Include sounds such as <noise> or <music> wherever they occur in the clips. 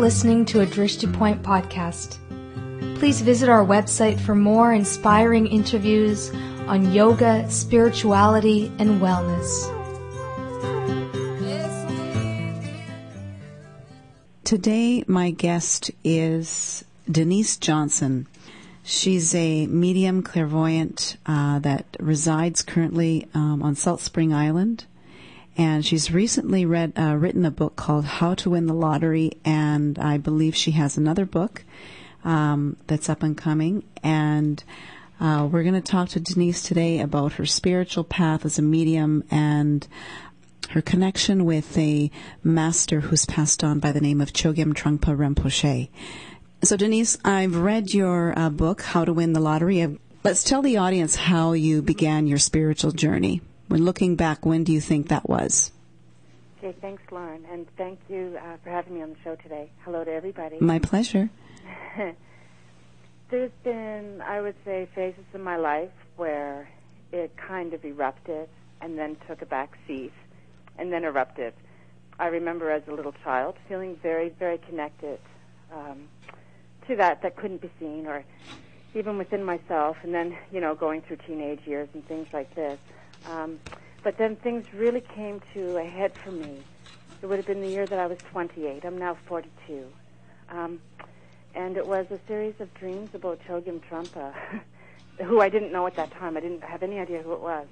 listening to a Drishti Point podcast. Please visit our website for more inspiring interviews on yoga, spirituality, and wellness. Today, my guest is Denise Johnson. She's a medium clairvoyant uh, that resides currently um, on Salt Spring Island. And she's recently read, uh, written a book called How to Win the Lottery, and I believe she has another book um, that's up and coming. And uh, we're going to talk to Denise today about her spiritual path as a medium and her connection with a master who's passed on by the name of Chogyam Trungpa Rinpoche. So, Denise, I've read your uh, book, How to Win the Lottery. Let's tell the audience how you began your spiritual journey. When looking back, when do you think that was? Okay, thanks, Lauren, and thank you uh, for having me on the show today. Hello to everybody. My pleasure. <laughs> There's been, I would say, phases in my life where it kind of erupted and then took a back seat and then erupted. I remember as a little child feeling very, very connected um, to that that couldn't be seen or even within myself, and then, you know, going through teenage years and things like this. Um, but then things really came to a head for me. It would have been the year that I was 28. I'm now 42. Um, and it was a series of dreams about Chogyam Trungpa, <laughs> who I didn't know at that time. I didn't have any idea who it was,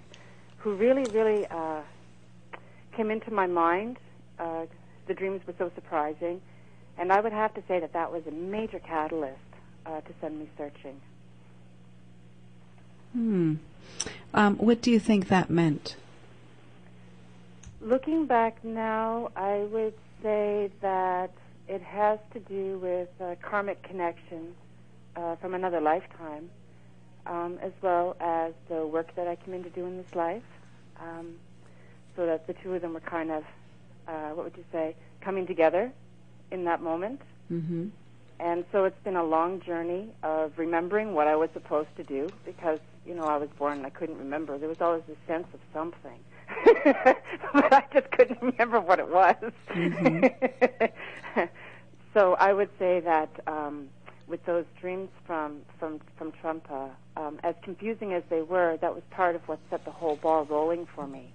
who really, really uh, came into my mind. Uh, the dreams were so surprising, and I would have to say that that was a major catalyst uh, to send me searching. Hmm. Um, what do you think that meant? Looking back now, I would say that it has to do with uh, karmic connections uh, from another lifetime, um, as well as the work that I came in to do in this life. Um, so that the two of them were kind of, uh, what would you say, coming together in that moment. Mm-hmm. And so it's been a long journey of remembering what I was supposed to do because, you know, I was born and I couldn't remember. There was always a sense of something. <laughs> but I just couldn't remember what it was. Mm-hmm. <laughs> so I would say that um, with those dreams from from from Trungpa, um, as confusing as they were, that was part of what set the whole ball rolling for me.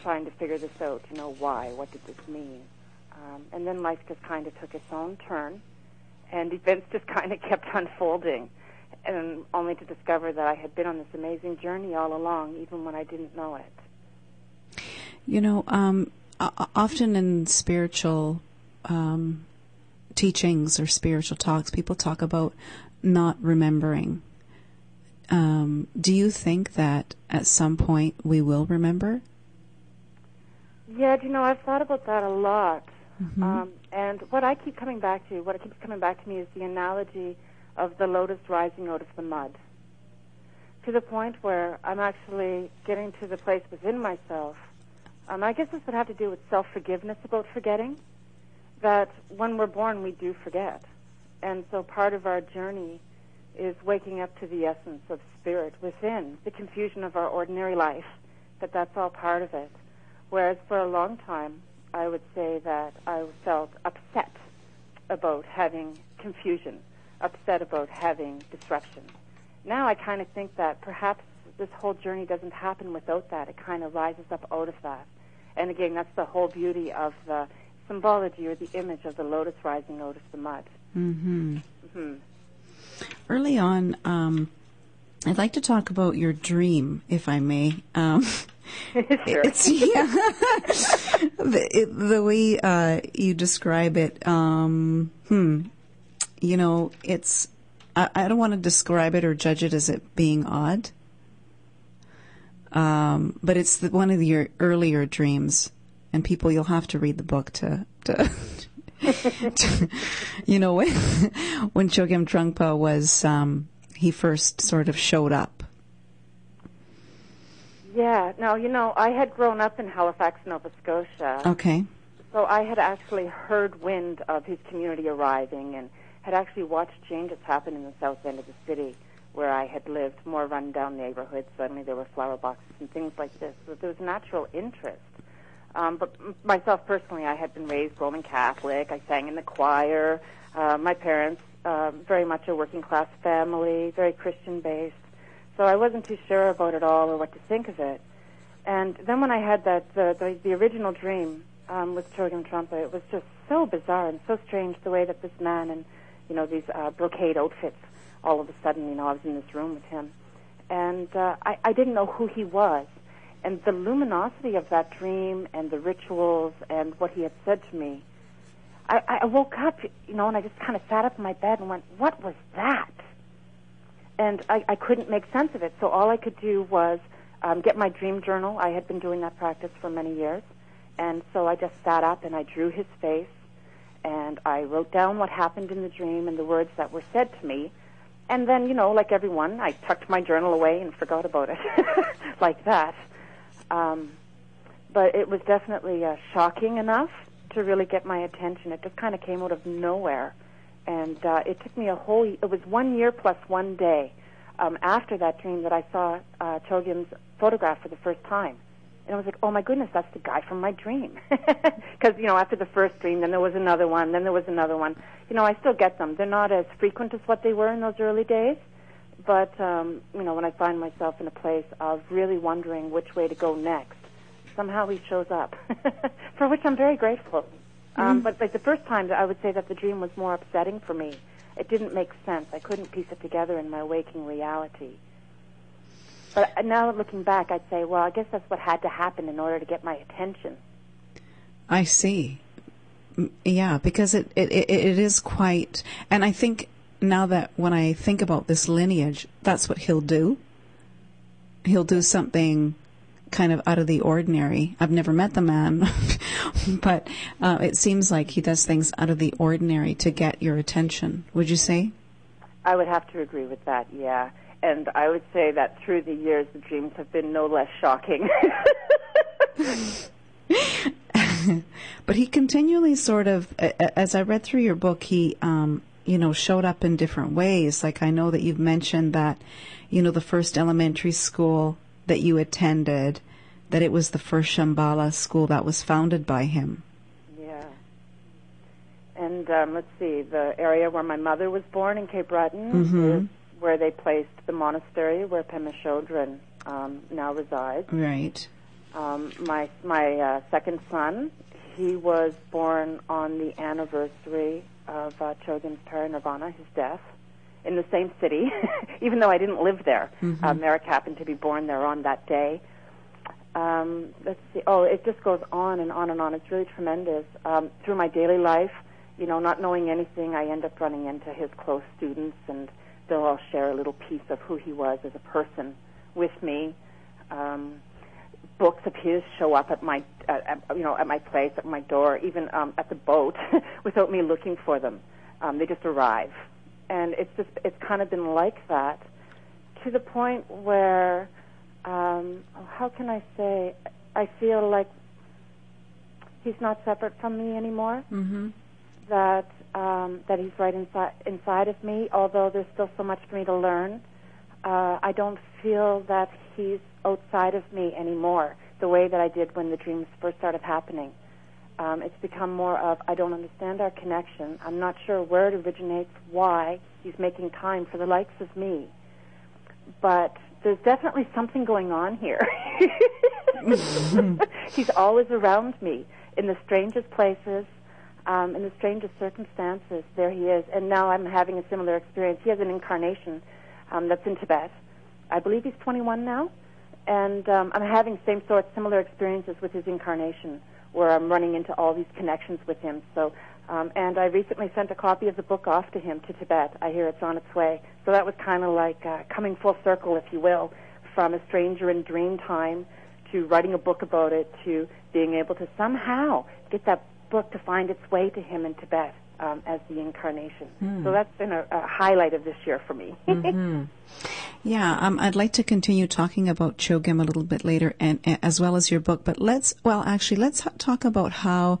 Trying to figure this out, you know, why? What did this mean? Um, and then life just kind of took its own turn, and events just kind of kept unfolding, and only to discover that I had been on this amazing journey all along, even when I didn't know it. You know, um, often in spiritual um, teachings or spiritual talks, people talk about not remembering. Um, do you think that at some point we will remember? Yeah, you know, I've thought about that a lot. Mm-hmm. Um, and what I keep coming back to, what keeps coming back to me is the analogy of the lotus rising out of the mud. To the point where I'm actually getting to the place within myself. Um, I guess this would have to do with self forgiveness about forgetting. That when we're born, we do forget. And so part of our journey is waking up to the essence of spirit within the confusion of our ordinary life, that that's all part of it. Whereas for a long time, I would say that I felt upset about having confusion, upset about having disruption. Now I kind of think that perhaps this whole journey doesn't happen without that. It kind of rises up out of that. And again, that's the whole beauty of the symbology or the image of the lotus rising out of the mud. Mm-hmm. hmm Early on, um, I'd like to talk about your dream, if I may. Um, <laughs> sure. It's, <laughs> yeah. the, it, the way uh, you describe it, um, hmm, you know, it's, I, I don't want to describe it or judge it as it being odd. Um, but it's the, one of your earlier dreams, and people, you'll have to read the book to, to, <laughs> to you know, when, <laughs> when Chogyam Trungpa was, um, he first sort of showed up. Yeah. Now, you know, I had grown up in Halifax, Nova Scotia. Okay. So I had actually heard wind of his community arriving and had actually watched changes happen in the south end of the city where I had lived, more run-down neighborhoods. Suddenly there were flower boxes and things like this. So there was natural interest Um, but myself personally, I had been raised Roman Catholic. I sang in the choir. Uh, my parents, uh, very much a working class family, very Christian based. So I wasn't too sure about it all or what to think of it. And then when I had that the the, the original dream um, with Chogyam Trungpa, it was just so bizarre and so strange the way that this man in you know these uh, brocade outfits all of a sudden you know I was in this room with him, and uh, I I didn't know who he was, and the luminosity of that dream and the rituals and what he had said to me. I, I woke up, you know, and I just kind of sat up in my bed and went, "What was that?" And I, I couldn't make sense of it. So all I could do was um, get my dream journal. I had been doing that practice for many years, and so I just sat up and I drew his face, and I wrote down what happened in the dream and the words that were said to me. And then, you know, like everyone, I tucked my journal away and forgot about it, <laughs> like that. Um, but it was definitely uh, shocking enough to really get my attention. It just kind of came out of nowhere, and uh, it took me a whole. It was one year plus one day um, after that dream that I saw uh, Chogyam's photograph for the first time. And I was like, oh my goodness, that's the guy from my dream. <laughs> Because, you know, after the first dream, then there was another one, then there was another one. You know, I still get them. They're not as frequent as what they were in those early days. But, um, you know, when I find myself in a place of really wondering which way to go next, somehow he shows up, <laughs> for which I'm very grateful. Um, but like the first time, I would say that the dream was more upsetting for me. It didn't make sense. I couldn't piece it together in my waking reality. But now looking back, I'd say, well, I guess that's what had to happen in order to get my attention. I see. Yeah, because it, it, it, it is quite, and I think now that when I think about this lineage, that's what he'll do. He'll do something kind of out of the ordinary. I've never met the man, <laughs> but uh, it seems like he does things out of the ordinary to get your attention. Would you say? I would have to agree with that, yeah. And I would say that through the years, the dreams have been no less shocking. <laughs> but he continually sort of, as I read through your book, he, um, you know, showed up in different ways. Like I know that you've mentioned that, you know, the first elementary school that you attended, that it was the first Shambhala school that was founded by him. yeah. And um, let's see, the area where my mother was born in Cape Breton Mhm. is where they placed the monastery where Pema Chodron um, now resides. Right. Um, my my uh, second son, he was born on the anniversary of uh, Chogyam's parinirvana, his death, in the same city, <laughs> even though I didn't live there. Uh, Merrick happened to be born there on that day. Um, let's see. Oh, it just goes on and on and on. It's really tremendous. Um, through my daily life, you know, not knowing anything, I end up running into his close students, and they'll all share a little piece of who he was as a person with me. Um, books of his show up at my, uh, at, you know, at my place, at my door, even um, at the boat, <laughs> without me looking for them. Um, they just arrive, and it's just it's kind of been like that to the point where, um, how can I say, I feel like he's not separate from me anymore. Mm-hmm. That um, that he's right inside inside of me. Although there's still so much for me to learn, uh, I don't feel that he's outside of me anymore the way that I did when the dreams first started happening. Um, it's become more of I don't understand our connection. I'm not sure where it originates, why he's making time for the likes of me. But there's definitely something going on here. <laughs> <laughs> he's always around me in the strangest places, um, in the strangest circumstances. There he is. And now I'm having a similar experience. He has an incarnation um, that's in Tibet. I believe he's 21 now. And um, I'm having same sort, similar experiences with his incarnation, where I'm running into all these connections with him. So, um, and I recently sent a copy of the book off to him to Tibet. I hear it's on its way. So that was kind of like uh, coming full circle, if you will, from a stranger in dream time to writing a book about it to being able to somehow get that book to find its way to him in Tibet um, as the incarnation. So that's been a, a highlight of this year for me. <laughs> Yeah, um, I'd like to continue talking about Chogyam a little bit later, and, as well as your book. But let's, well, actually, let's talk about how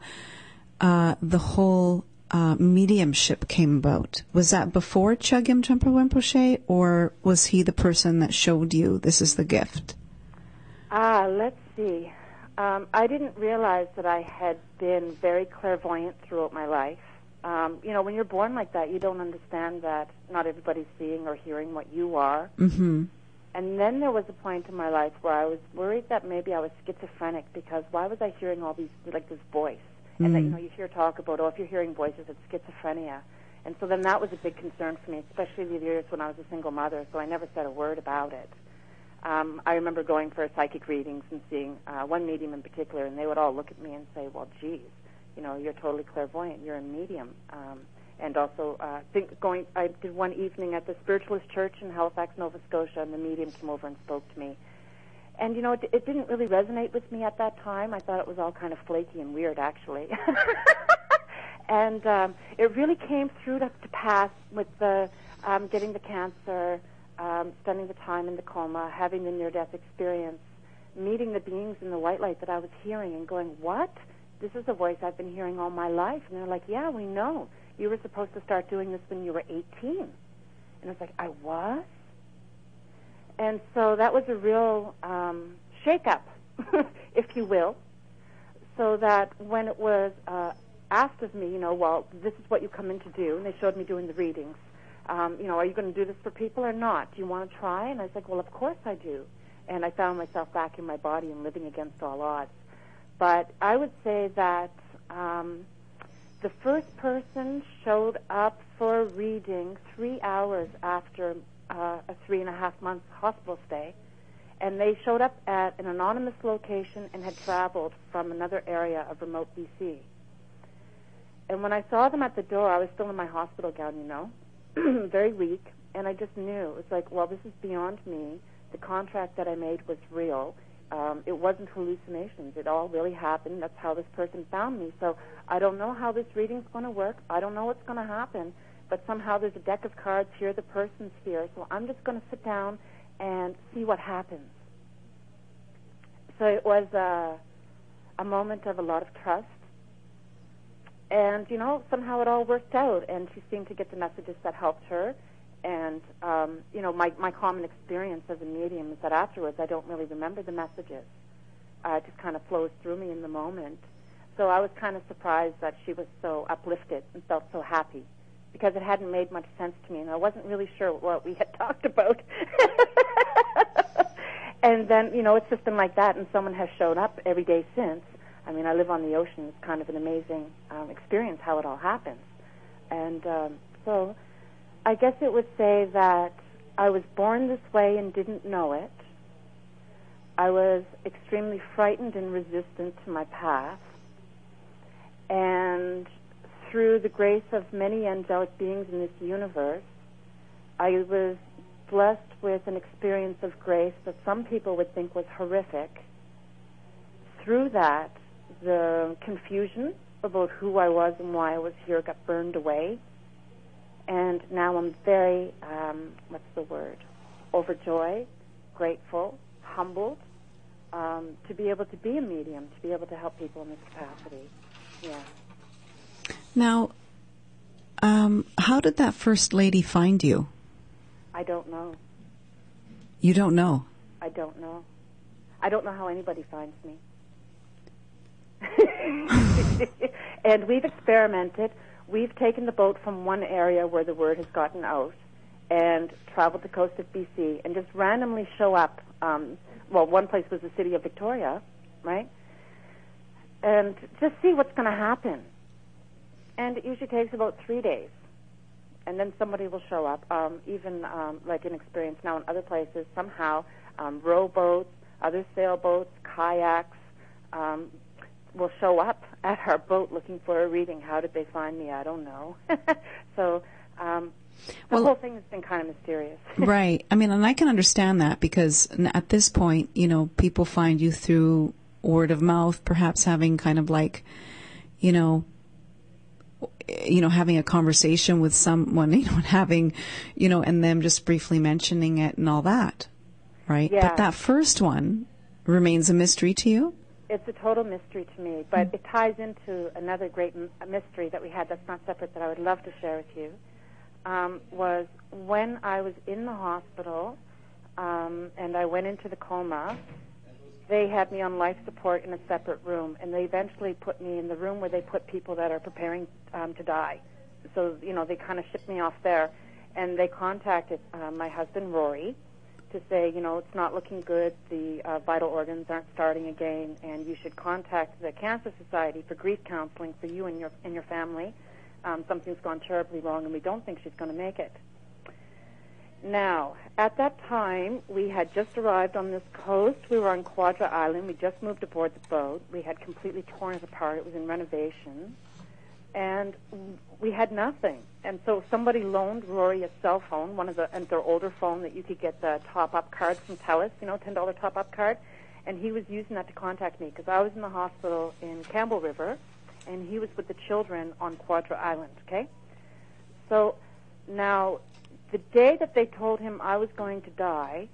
uh, the whole uh, mediumship came about. Was that before Chogyam Trungpa Rinpoche, or was he the person that showed you this is the gift? Ah, let's see. Um, I didn't realize that I had been very clairvoyant throughout my life. Um, you know, when you're born like that, you don't understand that not everybody's seeing or hearing what you are. Mm-hmm. And then there was a point in my life where I was worried that maybe I was schizophrenic because why was I hearing all these like this voice? And Mm. that you know you hear talk about oh if you're hearing voices it's schizophrenia. And so then that was a big concern for me, especially the years when I was a single mother. So I never said a word about it. Um, I remember going for psychic readings and seeing uh, one medium in particular, and they would all look at me and say, "Well, geez, you know, you're totally clairvoyant. You're a medium." Um, and also, uh, think going. I did one evening at the Spiritualist Church in Halifax, Nova Scotia, and the medium came over and spoke to me. And you know, it, it didn't really resonate with me at that time. I thought it was all kind of flaky and weird, actually. <laughs> and um, it really came through to, to pass with the um, getting the cancer, um, spending the time in the coma, having the near-death experience, meeting the beings in the white light that I was hearing, and going, "What? This is a voice I've been hearing all my life." And they're like, "Yeah, we know. You were supposed to start doing this when you were 18." And I was like, "I was." And so that was a real um, shake-up, <laughs> if you will. So that when it was uh, asked of me, you know, well, this is what you come in to do, and they showed me doing the readings. Um, you know, are you going to do this for people or not? Do you want to try? And I was like, well, of course I do. And I found myself back in my body and living against all odds. But I would say that um, the first person showed up for reading three hours after uh, a three and a half month hospital stay. And they showed up at an anonymous location and had traveled from another area of remote BC. And when I saw them at the door, I was still in my hospital gown, you know, <clears throat> very weak. And I just knew it was like, well, this is beyond me. The contract that I made was real. Um, it wasn't hallucinations. It all really happened. That's how this person found me. So I don't know how this reading's going to work. I don't know what's going to happen. But somehow there's a deck of cards here. The person's here. So I'm just going to sit down and see what happens. So it was a, a moment of a lot of trust. And, you know, somehow it all worked out. And she seemed to get the messages that helped her. And, um, you know, my, my common experience as a medium is that afterwards I don't really remember the messages. Uh, it just kind of flows through me in the moment. So I was kind of surprised that she was so uplifted and felt so happy because it hadn't made much sense to me, and I wasn't really sure what we had <laughs> talked about. <laughs> and then, you know, it's just been like that, and someone has shown up every day since. I mean, I live on the ocean. It's kind of an amazing um, experience how it all happens. And um, so I guess it would say that I was born this way and didn't know it. I was extremely frightened and resistant to my path. And through the grace of many angelic beings in this universe, I was blessed with an experience of grace that some people would think was horrific. Through that, the confusion about who I was and why I was here got burned away. And now I'm very, um, what's the word, overjoyed, grateful, humbled um, to be able to be a medium, to be able to help people in this capacity. Yeah. Now, um, how did that first lady find you? I don't know. You don't know. I don't know. I don't know how anybody finds me. <laughs> and we've experimented. We've taken the boat from one area where the word has gotten out and traveled the coast of BC and just randomly show up. Um, well, one place was the city of Victoria, right? And just see what's going to happen. And it usually takes about three days. And then somebody will show up. Um, even um, like an experience now in other places, somehow um, rowboats, other sailboats, kayaks um, will show up at our boat looking for a reading. How did they find me? I don't know. <laughs> so um, the Well- whole thing has been kind of mysterious. <laughs> Right. I mean, and I can understand that because at this point, you know, people find you through word of mouth, perhaps having kind of like, you know, you know, having a conversation with someone, <laughs> you know, and having, you know, and them just briefly mentioning it and all that. Right. Yeah. But that first one remains a mystery to you? It's a total mystery to me, but it ties into another great m- mystery that we had that's not separate that I would love to share with you. Um, was when I was in the hospital um, and I went into the coma, they had me on life support in a separate room, and they eventually put me in the room where they put people that are preparing um, to die. So, you know, they kind of shipped me off there, and they contacted uh, my husband, Rory, to say, you know, it's not looking good, the uh, vital organs aren't starting again, and you should contact the Cancer Society for grief counseling for you and your and your family. Um, something's gone terribly wrong, and we don't think she's going to make it. Now, at that time, we had just arrived on this coast. We were on Quadra Island. We just moved aboard the boat. We had completely torn it apart. It was in renovation. And we had nothing. And so somebody loaned Rory a cell phone, one of the, and their older phone that you could get the top-up cards from TELUS, you know, $10 top-up card. And he was using that to contact me because I was in the hospital in Campbell River, and he was with the children on Quadra Island, okay? So now the day that they told him I was going to die,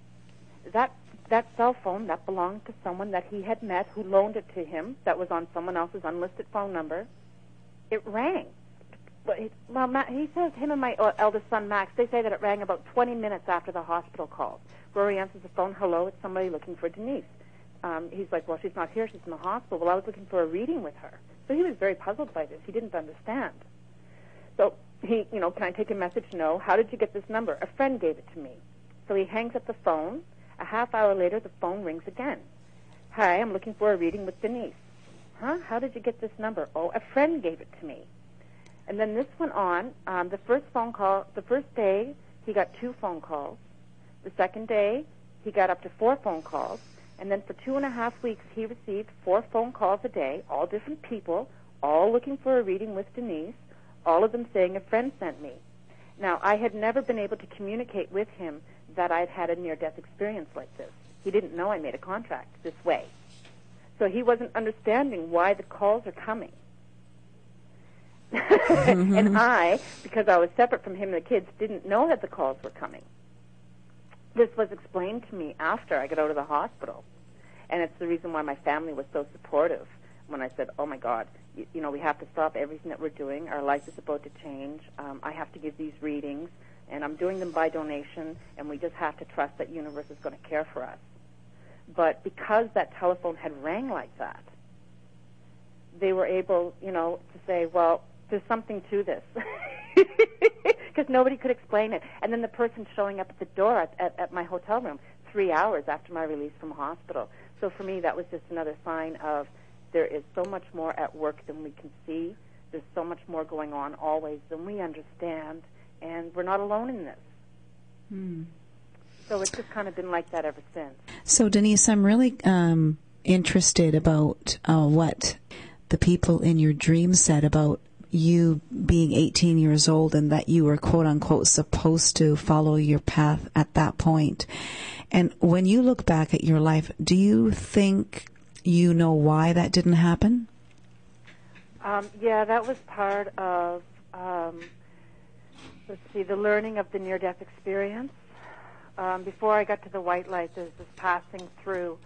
that that cell phone that belonged to someone that he had met who loaned it to him that was on someone else's unlisted phone number, it rang. Well, Matt, he says him and my eldest son Max. They say that it rang about 20 minutes after the hospital call. Rory answers the phone. Hello, it's somebody looking for Denise. Um, he's like, well, she's not here. She's in the hospital. Well, I was looking for a reading with her. So he was very puzzled by this. He didn't understand. So he, you know, can I take a message? No. How did you get this number? A friend gave it to me. So he hangs up the phone. A half hour later, the phone rings again. Hi, I'm looking for a reading with Denise. Huh? How did you get this number? Oh, a friend gave it to me. And then this went on. Um, the first phone call, the first day, he got two phone calls. The second day, he got up to four phone calls. And then for two and a half weeks, he received four phone calls a day, all different people, all looking for a reading with Denise all of them saying a friend sent me. Now, I had never been able to communicate with him that I'd had a near death experience like this. He didn't know I made a contract this way. So he wasn't understanding why the calls are coming. <laughs> mm-hmm. and I, because I was separate from him and the kids, didn't know that the calls were coming. This was explained to me after I got out of the hospital. And it's the reason why my family was so supportive when I said, oh my God, you, you know, we have to stop everything that we're doing. Our life is about to change. Um, I have to give these readings, and I'm doing them by donation, and we just have to trust that universe is going to care for us. But because that telephone had rang like that, they were able, you know, to say, well, there's something to this. <laughs> Because nobody could explain it. And then the person showing up at the door at, at, at my hotel room three hours after my release from hospital. So for me, that was just another sign of there is so much more at work than we can see. There's so much more going on always than we understand, and we're not alone in this. Hmm. So it's just kind of been like that ever since. So, Denise, I'm really um, interested about uh, what the people in your dream said about you being 18 years old and that you were quote unquote supposed to follow your path at that point. And when you look back at your life, do you think you know why that didn't happen? Um, yeah, that was part of, um, let's see, the learning of the near death experience. Um, before I got to the white light, there's this passing through.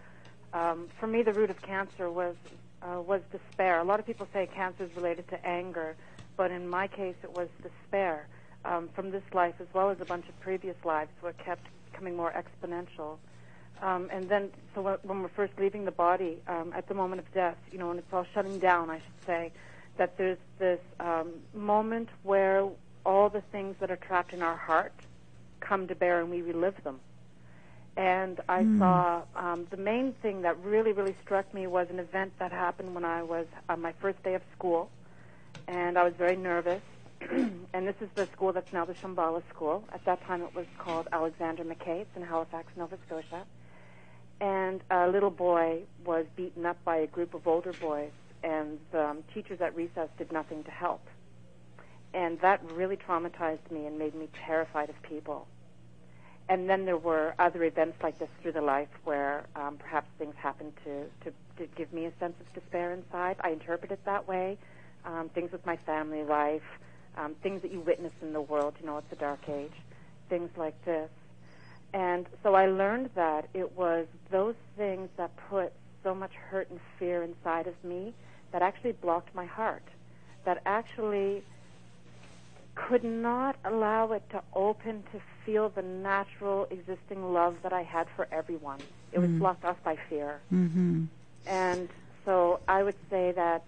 Um, for me, the root of cancer was uh, was despair. A lot of people say cancer is related to anger, but in my case, it was despair um, from this life as well as a bunch of previous lives, where it kept becoming more exponential. Um, and then, so when we're first leaving the body um, at the moment of death, you know, when it's all shutting down, I should say, that there's this um, moment where all the things that are trapped in our heart come to bear and we relive them. And I mm. saw um, the main thing that really, really struck me was an event that happened when I was on my first day of school, and I was very nervous. <clears throat> and this is the school that's now the Shambhala School. At that time, it was called Alexander McKay. In Halifax, Nova Scotia and a little boy was beaten up by a group of older boys, and the um, teachers at recess did nothing to help. And that really traumatized me and made me terrified of people. And then there were other events like this through the life where um, perhaps things happened to, to, to give me a sense of despair inside. I interpret it that way. Um, things with my family life, um, things that you witness in the world, you know, it's a dark age, things like this. And so I learned that it was those things that put so much hurt and fear inside of me that actually blocked my heart, that actually could not allow it to open to feel the natural existing love that I had for everyone. It was blocked off by fear. Mm-hmm. And so I would say that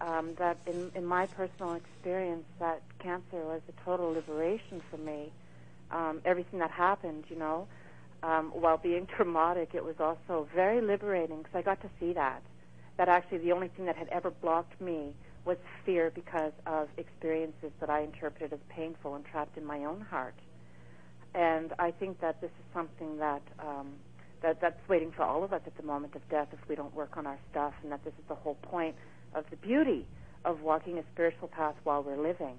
um, that in, in my personal experience, that cancer was a total liberation for me. Um, everything that happened, you know, um, while being <laughs> traumatic, it was also very liberating because I got to see that. That actually the only thing that had ever blocked me was fear because of experiences that I interpreted as painful and trapped in my own heart. And I think that this is something that um, that that's waiting for all of us at the moment of death if we don't work on our stuff, and that this is the whole point of the beauty of walking a spiritual path while we're living,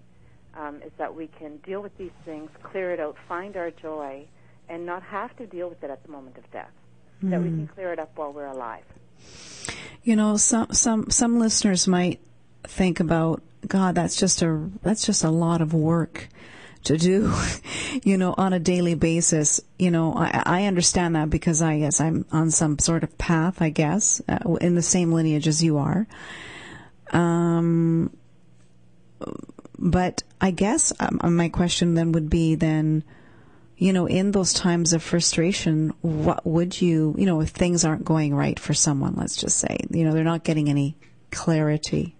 um, is that we can deal with these things, clear it out, find our joy, and not have to deal with it at the moment of death. Mm. That we can clear it up while we're alive. You know, some some some listeners might think about God. That's just a that's just a lot of work to do, <laughs> you know, on a daily basis. You know, I, I understand that because I guess I'm on some sort of path, I guess, uh, in the same lineage as you are. Um, but I guess um, my question then would be then, you know, in those times of frustration, what would you, you know, if things aren't going right for someone, let's just say, you know, they're not getting any clarity,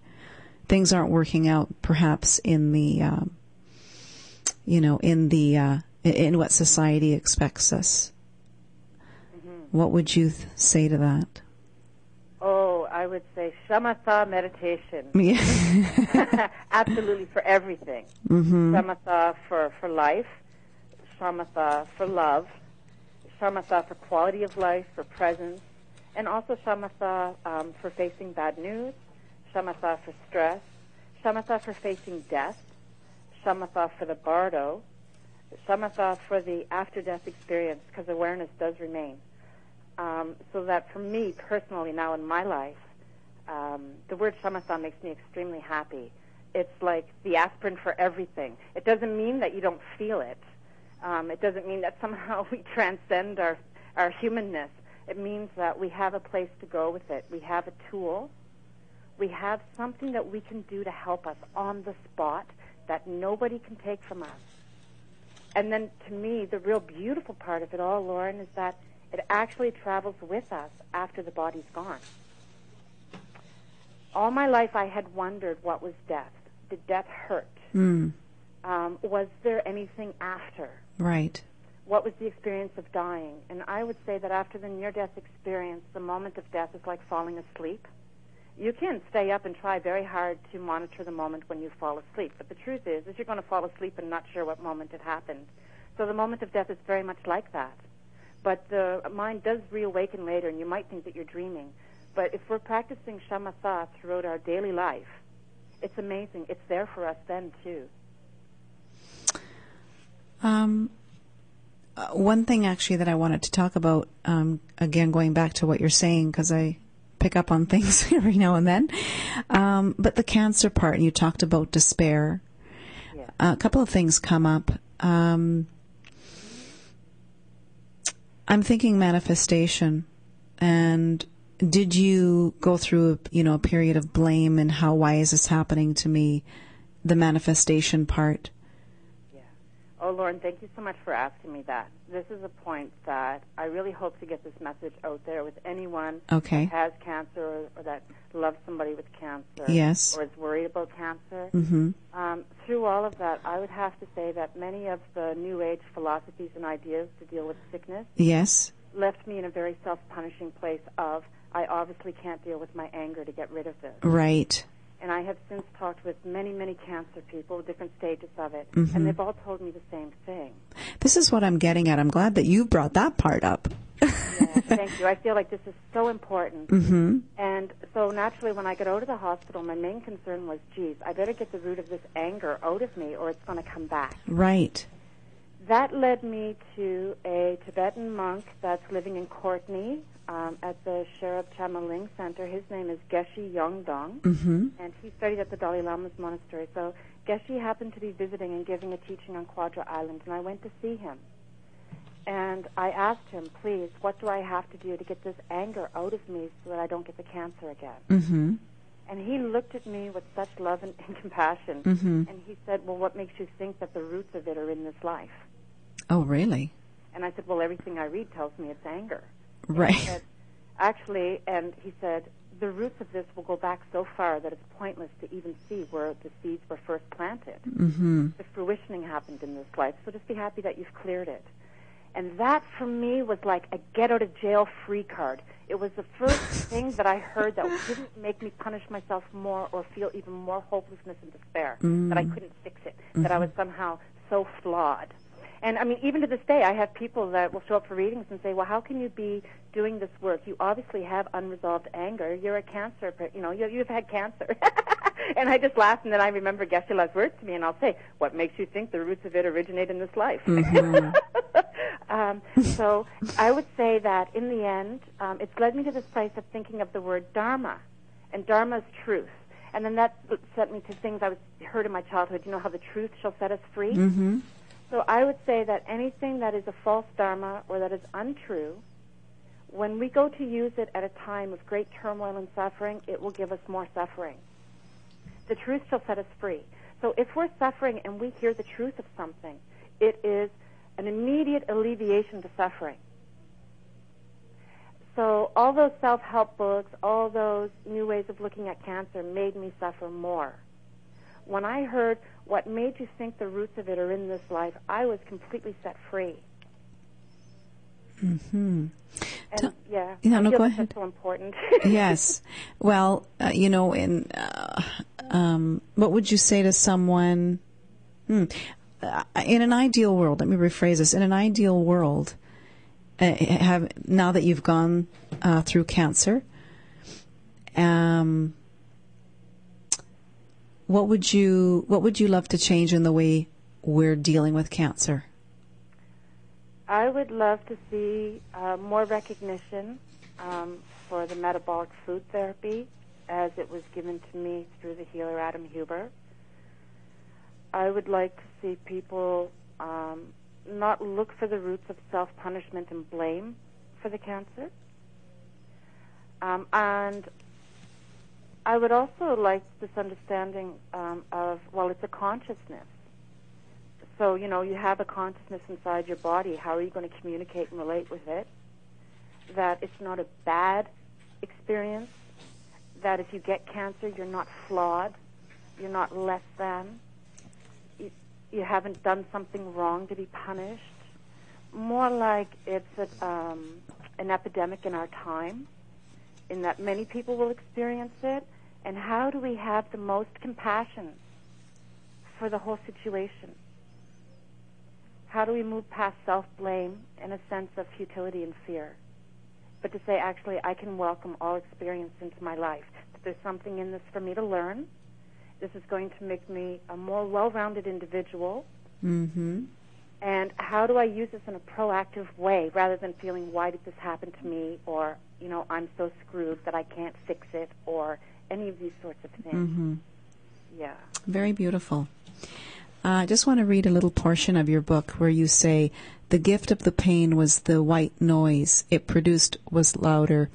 things aren't working out perhaps in the, uh, you know, in the, uh, in what society expects us. Mm-hmm. What would you th- say to that? Oh, I would say shamatha meditation. <laughs> Yeah. <laughs> Absolutely for everything. Mm-hmm. Shamatha for, for life, shamatha for love, shamatha for quality of life, for presence, and also shamatha um, for facing bad news, shamatha for stress, shamatha for facing death, shamatha for the bardo, shamatha for the after death experience, because awareness does remain. Um, so that for me personally now in my life, um, the word shamatha makes me extremely happy. It's like the aspirin for everything. It doesn't mean that you don't feel it. Um, it doesn't mean that <laughs> somehow we transcend our our humanness. It means that we have a place to go with it. We have a tool. We have something that we can do to help us on the spot that nobody can take from us. And then to me, the real beautiful part of it all, Lauren, is that it actually travels with us after the body's gone. All my life, I had wondered what was death. Did death hurt? Mm. Um, was there anything after? Right. What was the experience of dying? And I would say that after the near death experience, the moment of death is like falling asleep. You can stay up and try very hard to monitor the moment when you fall asleep, but the truth is, is you're going to fall asleep and not sure what moment it happened. So the moment of death is very much like that. But the mind does reawaken later, and you might think that you're dreaming. But if we're practicing shamatha throughout our daily life, it's amazing. It's there for us then too. Um, uh, one thing actually that I wanted to talk about, um, again going back to what you're saying, because I pick up on things <laughs> every now and then. Um, but the cancer part, and you talked about despair. Yeah. Uh, a couple of things come up. Um, I'm thinking manifestation, and did you go through, you know, a period of blame and how why is this happening to me? The manifestation part. Oh, Lauren, thank you so much for asking me that. This is a point that I really hope to get this message out there with anyone okay. that has cancer or, or, that loves somebody with cancer. Yes. Or is worried about cancer. Mm-hmm. Um, through all of that, I would have to say that many of the New Age philosophies and ideas to deal with sickness yes. left me in a very self-punishing place of, I obviously can't deal with my anger to get rid of this. Right. And I have since talked with many, many cancer people, different stages of it, mm-hmm. and they've all told me the same thing. This is what I'm getting at. I'm glad that you brought that part up. <laughs> thank you. I feel like this is so important. Mm-hmm. And so naturally, when I got out of the hospital, my main concern was, geez, I better get the root of this anger out of me or it's going to come back. Right. That led me to a Tibetan monk that's living in Courtenay um, at the Sherab Chamma Ling Center. His name is Geshe Yongdong, mm-hmm. and he studied at the Dalai Lama's monastery. So Geshe happened to be visiting and giving a teaching on Quadra Island, and I went to see him. And I asked him, please, what do I have to do to get this anger out of me so that I don't get the cancer again? Mm-hmm. And he looked at me with such love and, <laughs> and compassion, mm-hmm. and he said, well, what makes you think that the roots of it are in this life? Oh, really? And I said, well, everything I read tells me it's anger. Right. Said, actually, and he said, the roots of this will go back so far that it's pointless to even see where the seeds were first planted. Mm-hmm. The fruitioning happened in this life, so just be happy that you've cleared it. And that for me was like a get out of jail free card. It was the first <laughs> thing that I heard that didn't make me punish myself more or feel even more hopelessness and despair Mm. that I couldn't fix it, that I was somehow so flawed. And I mean, even to this day, I have people that will show up for readings and say, "Well, how can you be doing this work? You obviously have unresolved anger. You're a cancer, you know, you, you've had cancer." <laughs> and I just laugh, and then I remember Geshe-La's words to me, and I'll say, "What makes you think the roots of it originate in this life?" <laughs> um, so I would say that in the end, um, it's led me to this place of thinking of the word dharma, and dharma is truth. And then that sent me to things I was heard in my childhood. You know how the truth shall set us free. Mm-hmm. So I would say that anything that is a false dharma or that is untrue, when we go to use it at a time of great turmoil and suffering, it will give us more suffering. The truth shall set us free. So if we're suffering and we hear the truth of something, it is an immediate alleviation to suffering. So all those self-help books, all those new ways of looking at cancer made me suffer more. When I heard what made you think the roots of it are in this life, I was completely set free. And yeah, Yeah, no, go ahead. So important. <laughs> yes. Well, uh, you know, in uh, um, what would you say to someone? Hmm, uh, in an ideal world, let me rephrase this. In an ideal world, uh, have now that you've gone uh, through cancer, um, what would you what would you love to change in the way we're dealing with cancer? I would love to see uh, more recognition um, for the metabolic food therapy as it was given to me through the healer Adam Huber. I would like to see people um, not look for the roots of self punishment and blame for the cancer. Um, and I would also like this understanding um, of, well, it's a consciousness. So, you know, you have a consciousness inside your body. How are you going to communicate and relate with it? That it's not a bad experience. That if you get cancer, you're not flawed. You're not less than. You, you haven't done something wrong to be punished. More like it's a, um, an epidemic in our time, in that many people will experience it. And how do we have the most compassion for the whole situation? How do we move past self blame and a sense of futility and fear? But to say, actually, I can welcome all experience into my life. That there's something in this for me to learn. This is going to make me a more well rounded individual. Mm-hmm. And how do I use this in a proactive way rather than feeling, why did this happen to me? Or, you know, I'm so screwed that I can't fix it, or any of these sorts of things. Mm-hmm. Yeah. Very beautiful. Uh, I just want to read a little portion of your book where you say, The gift of the pain was the white noise it produced was louder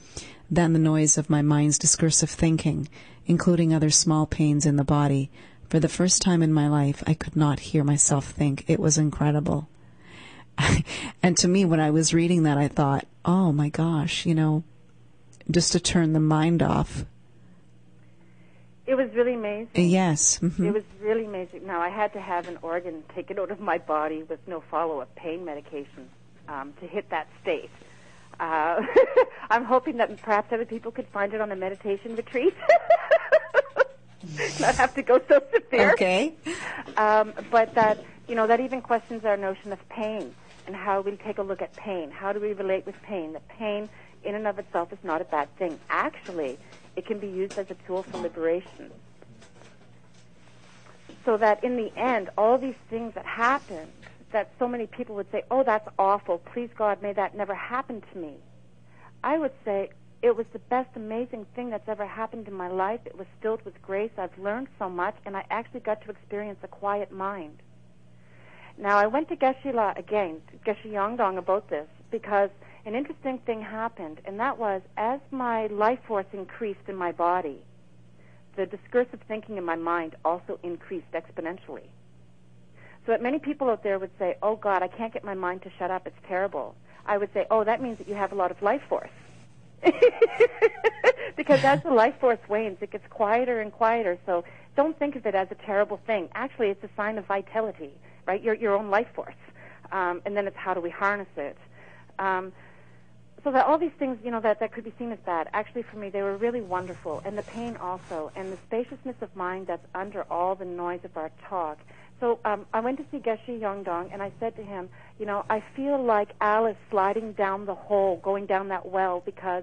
than the noise of my mind's discursive thinking, including other small pains in the body. For the first time in my life, I could not hear myself think. It was incredible. <laughs> and to me, when I was reading that, I thought, oh my gosh, you know, just to turn the mind off. It was really amazing. Yes. mhm. It was really amazing. Now, I had to have an organ taken out of my body with no follow-up pain medication um, to hit that state. Uh, <laughs> I'm hoping that perhaps other people could find it on a meditation retreat. <laughs> Not have to go so severe. Okay. Um, but that, you know, that even questions our notion of pain and how we take a look at pain. How do we relate with pain? That pain in and of itself is not a bad thing. Actually, it can be used as a tool for liberation. So that in the end, all these things that happened, that so many people would say, oh, that's awful. Please, God, may that never happen to me. I would say, it was the best amazing thing that's ever happened in my life. It was filled with grace. I've learned so much, and I actually got to experience a quiet mind. Now, I went to Geshe-La again, Geshe Yongdong about this, because an interesting thing happened, and that was as my life force increased in my body, the discursive thinking in my mind also increased exponentially. So that many people out there would say, oh God, I can't get my mind to shut up, it's terrible. I would say, oh, that means that you have a lot of life force. <laughs> because as the life force wanes, it gets quieter and quieter. So don't think of it as a terrible thing. Actually, it's a sign of vitality, right? Your your own life force. Um, and then it's how do we harness it? Um, so that all these things, you know, that, that could be seen as bad, actually for me, they were really wonderful. And the pain also, and the spaciousness of mind that's under all the noise of our talk. So um, I went to see Geshe Yongdong, and I said to him, you know, I feel like Alice sliding down the hole, going down that well, because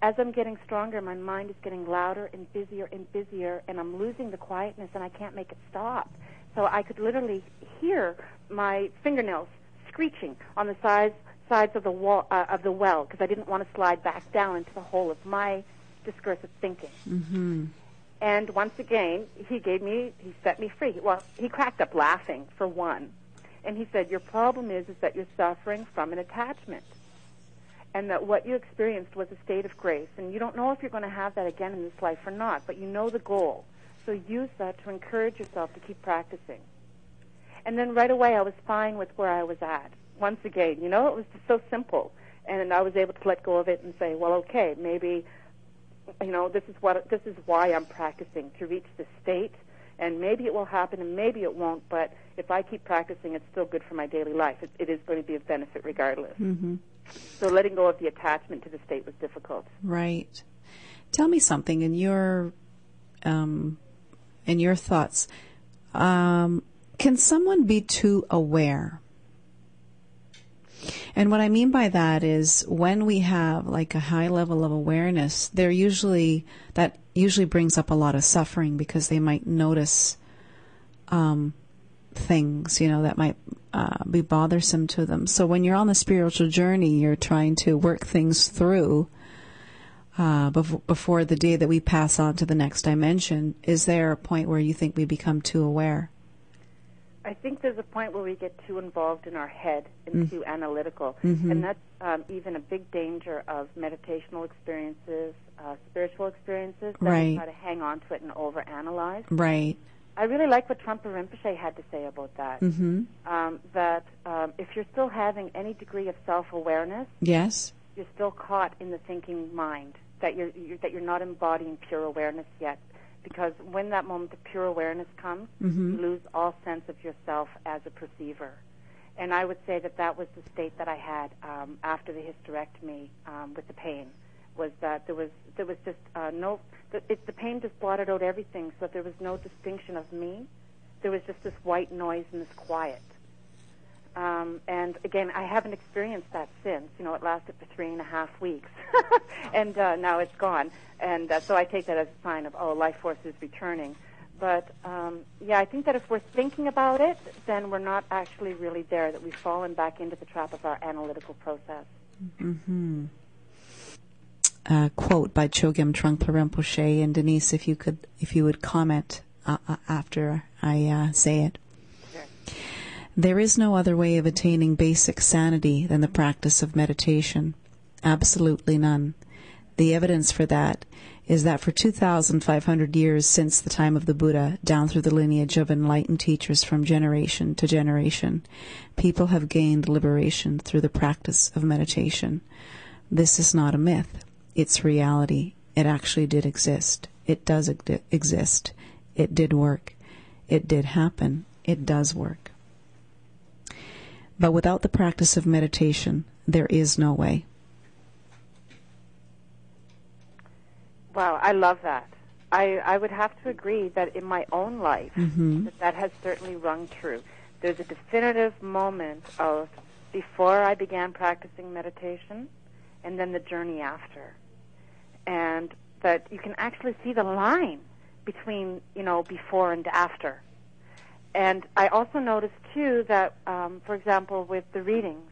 as I'm getting stronger, my mind is getting louder and busier and busier, and I'm losing the quietness, and I can't make it stop. So I could literally hear my fingernails screeching on the sides sides of the wall uh, of the well because I didn't want to slide back down into the hole of my discursive thinking. Mm-hmm. And once again, he gave me, he set me free. Well, he cracked up laughing for one, and he said, "Your problem is is that you're suffering from an attachment, and that what you experienced was a state of grace, and you don't know if you're going to have that again in this life or not, but you know the goal. So use that to encourage yourself to keep practicing." And then right away, I was fine with where I was at. Once again, you know, it was just so simple, and I was able to let go of it and say, "Well, okay, maybe." you know, this is what this is why I'm practicing to reach this state, and maybe it will happen and maybe it won't. But if I keep practicing, it's still good for my daily life. It, it is going to be of benefit regardless. Mm-hmm. So letting go of the attachment to the state was difficult. Right. Tell me something in your um, in your thoughts. Um, can someone be too aware? And what I mean by that is when we have like a high level of awareness, there usually that usually brings up a lot of suffering because they might notice um, things, you know, that might uh, be bothersome to them. So when you're on the spiritual journey, you're trying to work things through. Uh, before the day that we pass on to the next dimension, is there a point where you think we become too aware? I think there's a point where we get too involved in our head and mm. too analytical, mm-hmm. and that's um, even a big danger of meditational experiences, uh, spiritual experiences. That right. we try to hang on to it and overanalyze. Right. I really like what Trungpa Rinpoche had to say about that. Mm-hmm. Um, that um, if you're still having any degree of self-awareness, yes, you're still caught in the thinking mind. That you're, you're that you're not embodying pure awareness yet because when that moment of pure awareness comes, mm-hmm. you lose all sense of yourself as a perceiver. And I would say that that was the state that I had um, after the hysterectomy um, with the pain. Was that there was there was just uh, no the, it, the pain just blotted out everything, so that there was no distinction of me. There was just this white noise and this quiet. Um, and again, I haven't experienced that since. You know, it lasted for three and a half weeks, <laughs> and uh, now it's gone. And uh, so I take that as a sign of oh, life force is returning. But um, yeah, I think that if we're thinking about it, then we're not actually really there. That we've fallen back into the trap of our analytical process. Mm-hmm. Quote by Chogyam Trungpa Rinpoche and Denise, if you could, if you would comment uh, uh after I uh, say it. There is no other way of attaining basic sanity than the practice of meditation. Absolutely none. The evidence for that is that for 2,500 years since the time of the Buddha, down through the lineage of enlightened teachers from generation to generation, people have gained liberation through the practice of meditation. This is not a myth. It's reality. It actually did exist. It does exist. It did work. It did happen. It does work. But without the practice of meditation, there is no way. Wow, I love that. I, I would have to agree that in my own life, mm-hmm. that, that has certainly rung true. There's a definitive moment of before I began practicing meditation and then the journey after. And that you can actually see the line between, you know, before and after. And I also noticed too that, um, for example, with the readings,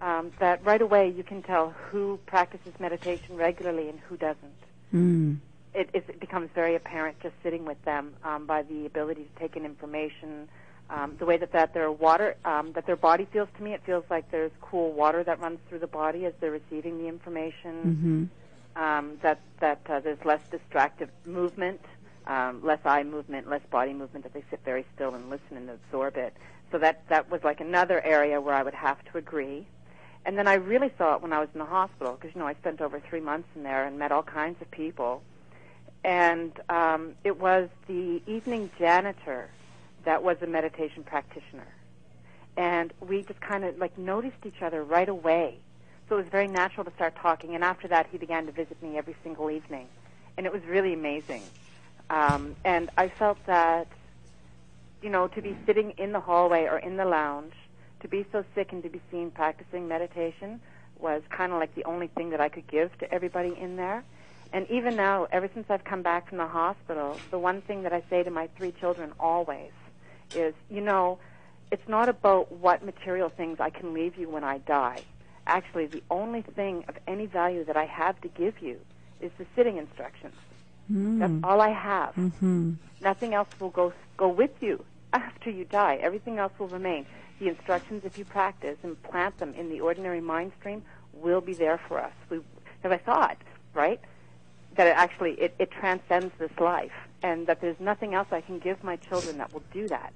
um, that right away you can tell who practices meditation regularly and who doesn't. Mm. It, it becomes very apparent just sitting with them um, by the ability to take in information, um, the way that, that their water, um, that their body feels to me. It feels like there's cool water that runs through the body as they're receiving the Mm-hmm. information. Um, that that uh, there's less distractive movement um, less eye movement, less body movement, that they sit very still and listen and absorb it. So that that was like another area where I would have to agree. And then I really saw it when I was in the hospital because, you know, I spent over three months in there and met all kinds of people. And um, it was the evening janitor that was a meditation practitioner. And we just kind of like noticed each other right away. So it was very natural to start talking. And after that, he began to visit me every single evening. And it was really amazing. Um, and I felt that, you know, to be sitting in the hallway or in the lounge to be so sick and to be seen practicing meditation was kind of like the only thing that I could give to everybody in there. And even now, ever since I've come back from the hospital, the one thing that I say to my three children always is, you know, it's not about what material things I can leave you when I die. Actually, the only thing of any value that I have to give you is the sitting instructions. Mm. That's all I have. Mm-hmm. Nothing else will go go with you <laughs> after you die. Everything else will remain the instructions, if you practice and plant them in the ordinary mind stream, will be there for us. We, as I thought, right, that it actually it, it transcends this life, and that there's nothing else I can give my children that will do that.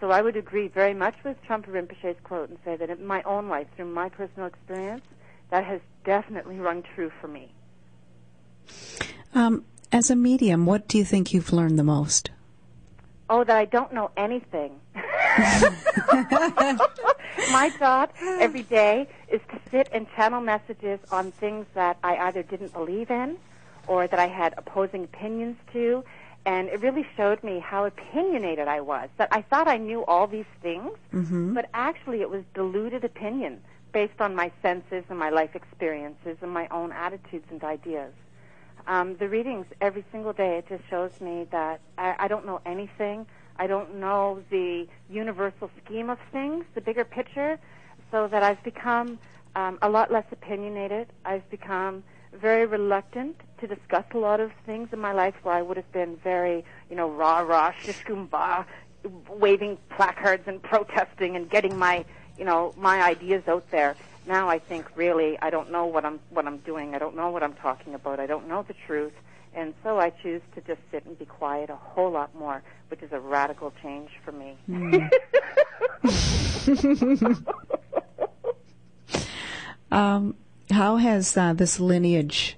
So I would agree very much with Trungpa Rinpoche's quote and say that in my own life, through my personal experience, that has definitely rung true for me. Um, as a medium, what do you think you've learned the most? Oh, that I don't know anything. <laughs> My job every day is to sit and channel messages on things that I either didn't believe in or that I had opposing opinions to. And it really showed me how opinionated I was. That I thought I knew all these things, mm-hmm. but actually it was diluted opinion based on my senses and my life experiences and my own attitudes and ideas. Um, the readings every single day, it just shows me that I, I don't know anything. I don't know the universal scheme of things, the bigger picture, so that I've become um, a lot less opinionated. I've become very reluctant to discuss a lot of things in my life where I would have been very, you know, rah rah, shishkumba, waving placards and protesting and getting my, you know, my ideas out there. Now I think really I don't know what I'm what I'm doing. I don't know what I'm talking about. I don't know the truth. And so I choose to just sit and be quiet a whole lot more, which is a radical change for me. Mm. <laughs> um, how has uh, this lineage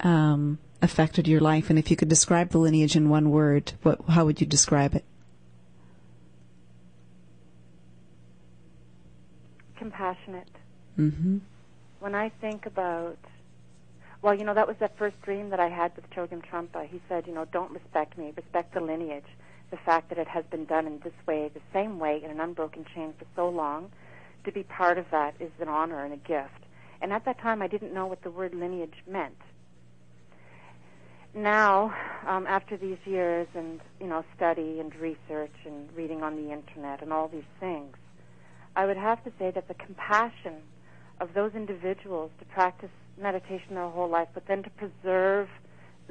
um, affected your life? And if you could describe the lineage in one word, what, how would you describe it? Compassionate. Mm-hmm. When I think about well, you know, that was that first dream that I had with Chogyam Trungpa. He said, you know, don't respect me, respect the lineage, the fact that it has been done in this way, the same way, in an unbroken chain for so long. To be part of that is an honor and a gift. And at that time, I didn't know what the word lineage meant. Now, um, after these years and, you know, study and research and reading on the internet and all these things, I would have to say that the compassion of those individuals to practice meditation their whole life, but then to preserve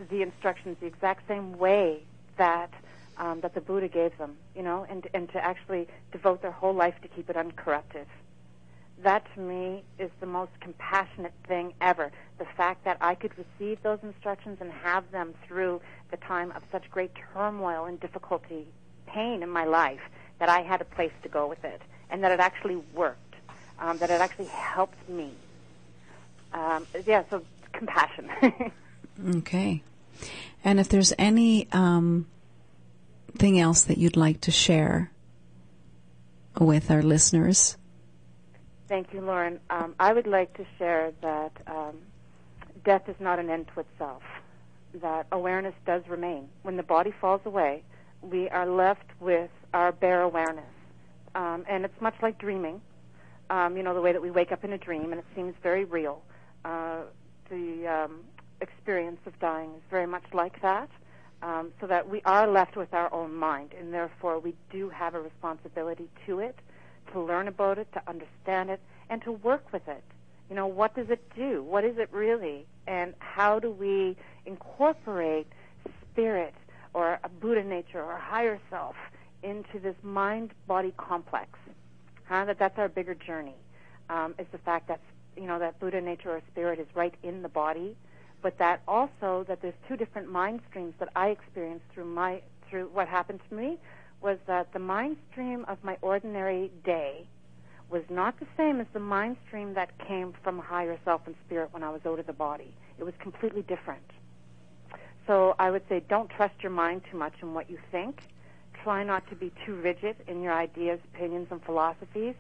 the instructions the exact same way that um, that the Buddha gave them, you know, and and to actually devote their whole life to keep it uncorrupted. That to me is the most compassionate thing ever. The fact that I could receive those instructions and have them through the time of such great turmoil and difficulty, pain in my life, that I had a place to go with it, and that it actually worked, um, that it actually helped me um, yeah, so compassion. <laughs> okay. And if there's any um, thing else that you'd like to share with our listeners. Thank you, Lauren. Um, I would like to share that um, death is not an end to itself, that awareness does remain. When the body falls away, we are left with our bare awareness. Um, and it's much like dreaming, um, you know, the way that we wake up in a dream and it seems very real. Uh, the um, experience of dying is very much like that, um, so that we are left with our own mind, and therefore we do have a responsibility to it, to learn about it, to understand it, and to work with it. You know, what does it do? What is it really? And how do we incorporate spirit or a Buddha nature or higher self into this mind-body complex? Huh? That that's our bigger journey. Um, is the fact that you know that Buddha nature or spirit is right in the body, but that also that there's two different mind streams that I experienced through my through what happened to me was that the mind stream of my ordinary day was not the same as the mind stream that came from higher self and spirit when I was out of the body. It was completely different. So I would say don't trust your mind too much in what you think. Try not to be too rigid in your ideas, opinions, and philosophies.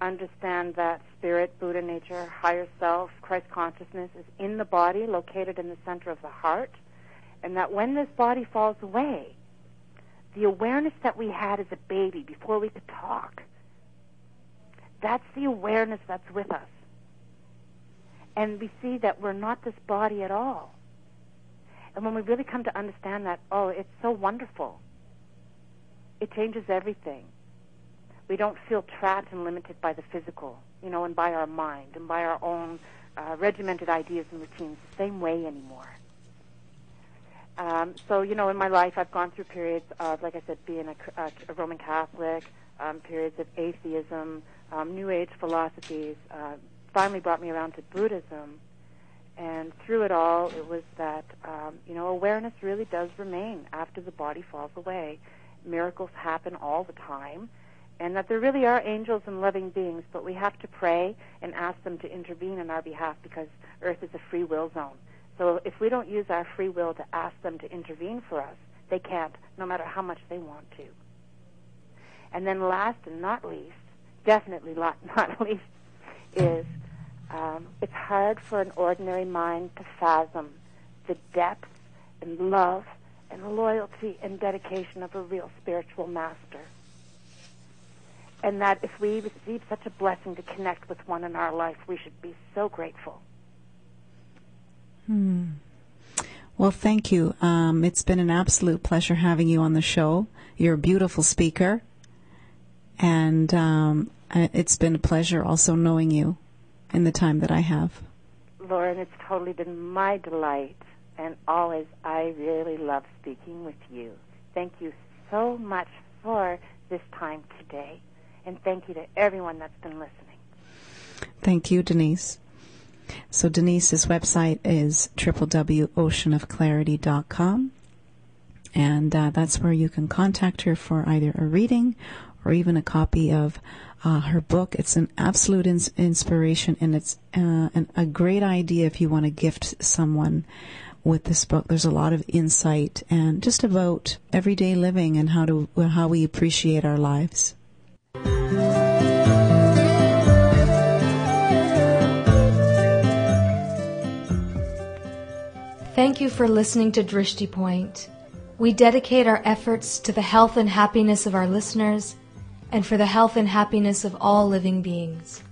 Understand that spirit, Buddha nature, higher self, Christ consciousness is in the body, located in the center of the heart, and that when this body falls away, the awareness that we had as a baby before we could talk, that's the awareness that's with us. And we see that we're not this body at all. And when we really come to understand that, oh, it's so wonderful, it changes everything. We don't feel trapped and limited by the physical, you know, and by our mind and by our own uh, regimented ideas and routines the same way anymore. Um, so, you know, in my life, I've gone through periods of, like I said, being a, a, Roman Catholic, um, periods of atheism, um, New Age philosophies, uh, finally brought me around to Buddhism. And through it all, it was that, um, you know, awareness really does remain after the body falls away. Miracles happen all the time. And that there really are angels and loving beings, but we have to pray and ask them to intervene on our behalf because Earth is a free will zone. So if we don't use our free will to ask them to intervene for us, they can't, no matter how much they want to. And then last and not least, definitely not, <laughs> not least, is um, it's hard for an ordinary mind to fathom the depth and love and the loyalty and dedication of a real spiritual master. And that if we receive such a blessing to connect with one in our life, we should be so grateful. Hmm. Well, thank you. Um, it's been an absolute pleasure having you on the show. You're a beautiful speaker. And um, it's been a pleasure also knowing you in the time that I have. Lauren, it's totally been my delight. And always, I really love speaking with you. Thank you so much for this time today. And thank you to everyone that's been listening. Thank you, Denise. So Denise's website is www.oceanofclarity.com. And uh, that's where you can contact her for either a reading or even a copy of uh, her book. It's an absolute ins- inspiration and it's uh, an, a great idea if you want to gift someone with this book. There's a lot of insight and just about everyday living and how to how we appreciate our lives. Thank you for listening to Drishti Point. We dedicate our efforts to the health and happiness of our listeners and for the health and happiness of all living beings.